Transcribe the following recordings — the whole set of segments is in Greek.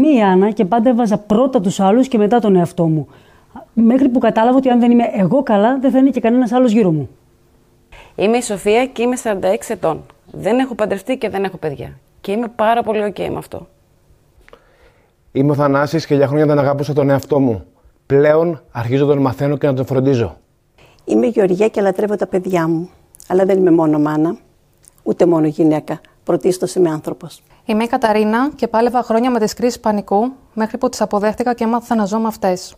Είμαι η Άννα και πάντα έβαζα πρώτα τους άλλους και μετά τον εαυτό μου. Μέχρι που κατάλαβα ότι αν δεν είμαι εγώ καλά, δεν θα είναι και κανένας άλλος γύρω μου. Είμαι η Σοφία και είμαι 46 ετών. Δεν έχω παντρευτεί και δεν έχω παιδιά. Και είμαι πάρα πολύ OK με αυτό. Είμαι ο Θανάσης και για χρόνια δεν αγάπησα τον εαυτό μου. Πλέον αρχίζω να τον μαθαίνω και να τον φροντίζω. Είμαι η Γεωργία και λατρεύω τα παιδιά μου. Αλλά δεν είμαι μόνο μάνα, ούτε μόνο γυναίκα. Πρωτίστως είμαι άνθρωπος. Είμαι η Καταρίνα και πάλευα χρόνια με τις κρίσεις πανικού μέχρι που τις αποδέχτηκα και έμαθα να ζω με αυτές.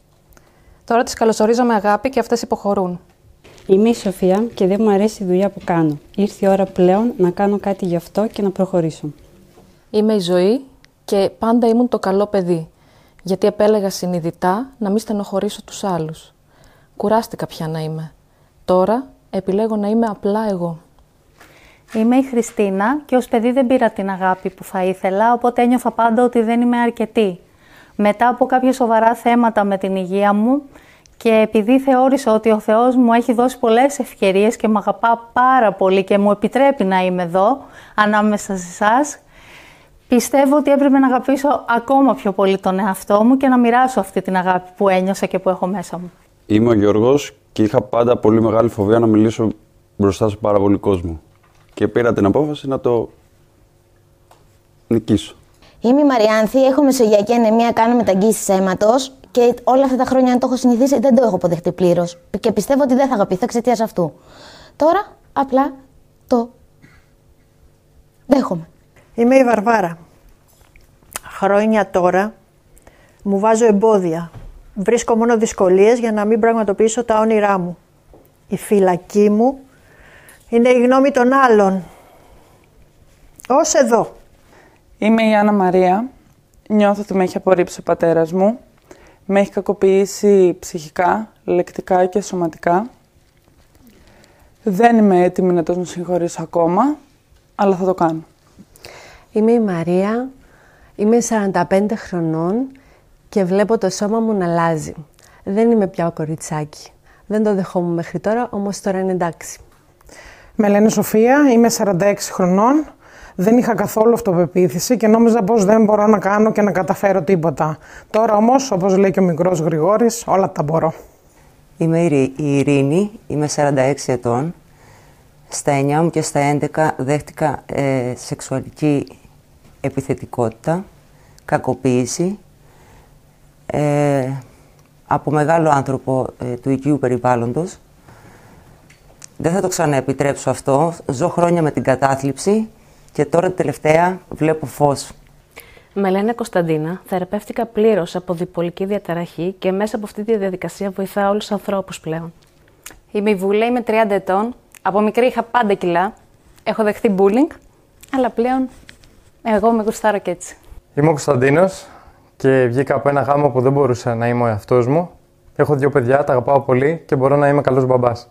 Τώρα τις καλωσορίζω με αγάπη και αυτές υποχωρούν. Είμαι η Σοφία και δεν μου αρέσει η δουλειά που κάνω. Ήρθε η ώρα πλέον να κάνω κάτι γι' αυτό και να προχωρήσω. Είμαι η Ζωή και πάντα ήμουν το καλό παιδί, γιατί επέλεγα συνειδητά να μην στενοχωρήσω τους άλλους. Κουράστηκα πια να είμαι. Τώρα επιλέγω να είμαι απλά εγώ. Είμαι η Χριστίνα και ως παιδί δεν πήρα την αγάπη που θα ήθελα, οπότε ένιωθα πάντα ότι δεν είμαι αρκετή. Μετά από κάποια σοβαρά θέματα με την υγεία μου και επειδή θεώρησα ότι ο Θεός μου έχει δώσει πολλές ευκαιρίες και με αγαπά πάρα πολύ και μου επιτρέπει να είμαι εδώ ανάμεσα σε εσάς, πιστεύω ότι έπρεπε να αγαπήσω ακόμα πιο πολύ τον εαυτό μου και να μοιράσω αυτή την αγάπη που ένιωσα και που έχω μέσα μου. Είμαι ο Γιώργος και είχα πάντα πολύ μεγάλη φοβία να μιλήσω μπροστά σε πάρα πολύ κόσμο. Και πήρα την απόφαση να το νικήσω. Είμαι η Μαριάνθη, έχω μεσογειακή ανεμία, κάνω μεταγγίσεις αίματος και όλα αυτά τα χρόνια, αν το έχω συνηθίσει, δεν το έχω αποδεχτεί πλήρως. Και πιστεύω ότι δεν θα αγαπηθώ εξαιτίας αυτού. Τώρα απλά το δέχομαι. Είμαι η Βαρβάρα. Χρόνια τώρα μου βάζω εμπόδια. Βρίσκω μόνο δυσκολίες για να μην πραγματοποιήσω τα όνειρά μου. Η φυλακή μου είναι η γνώμη των άλλων. Ως εδώ. Είμαι η Άννα Μαρία. Νιώθω ότι με έχει απορρίψει ο πατέρας μου. Με έχει κακοποιήσει ψυχικά, λεκτικά και σωματικά. Δεν είμαι έτοιμη να τον συγχωρήσω ακόμα, αλλά θα το κάνω. Είμαι η Μαρία, είμαι 45 χρονών και βλέπω το σώμα μου να αλλάζει. Δεν είμαι πια ο κοριτσάκι. Δεν το δεχόμουν μέχρι τώρα, όμως τώρα είναι εντάξει. Με λένε Σοφία, είμαι 46 χρονών. Δεν είχα καθόλου αυτοπεποίθηση και νόμιζα πως δεν μπορώ να κάνω και να καταφέρω τίποτα. Τώρα όμως, όπως λέει και ο μικρός Γρηγόρης, όλα τα μπορώ. Είμαι η Ειρήνη, είμαι 46 ετών. Στα 9 μου και στα 11 δέχτηκα ε, σεξουαλική επιθετικότητα, κακοποίηση ε, από μεγάλο άνθρωπο ε, του οικείου περιβάλλοντος. Δεν θα το ξαναεπιτρέψω αυτό. Ζω χρόνια με την κατάθλιψη και τώρα τελευταία βλέπω φως. Με λένε Κωνσταντίνα, θεραπεύτηκα πλήρως από διπολική διαταραχή και μέσα από αυτή τη διαδικασία βοηθάω όλους τους ανθρώπους πλέον. Είμαι η Βούλα, είμαι 30 ετών. Από μικρή είχα πάντα κιλά. Έχω δεχθεί bullying, αλλά πλέον εγώ με γουστάρω και έτσι. Είμαι ο Κωνσταντίνος και βγήκα από ένα γάμο που δεν μπορούσα να είμαι ο εαυτός μου. Έχω δύο παιδιά, τα αγαπάω πολύ και μπορώ να είμαι καλός μπαμπάς.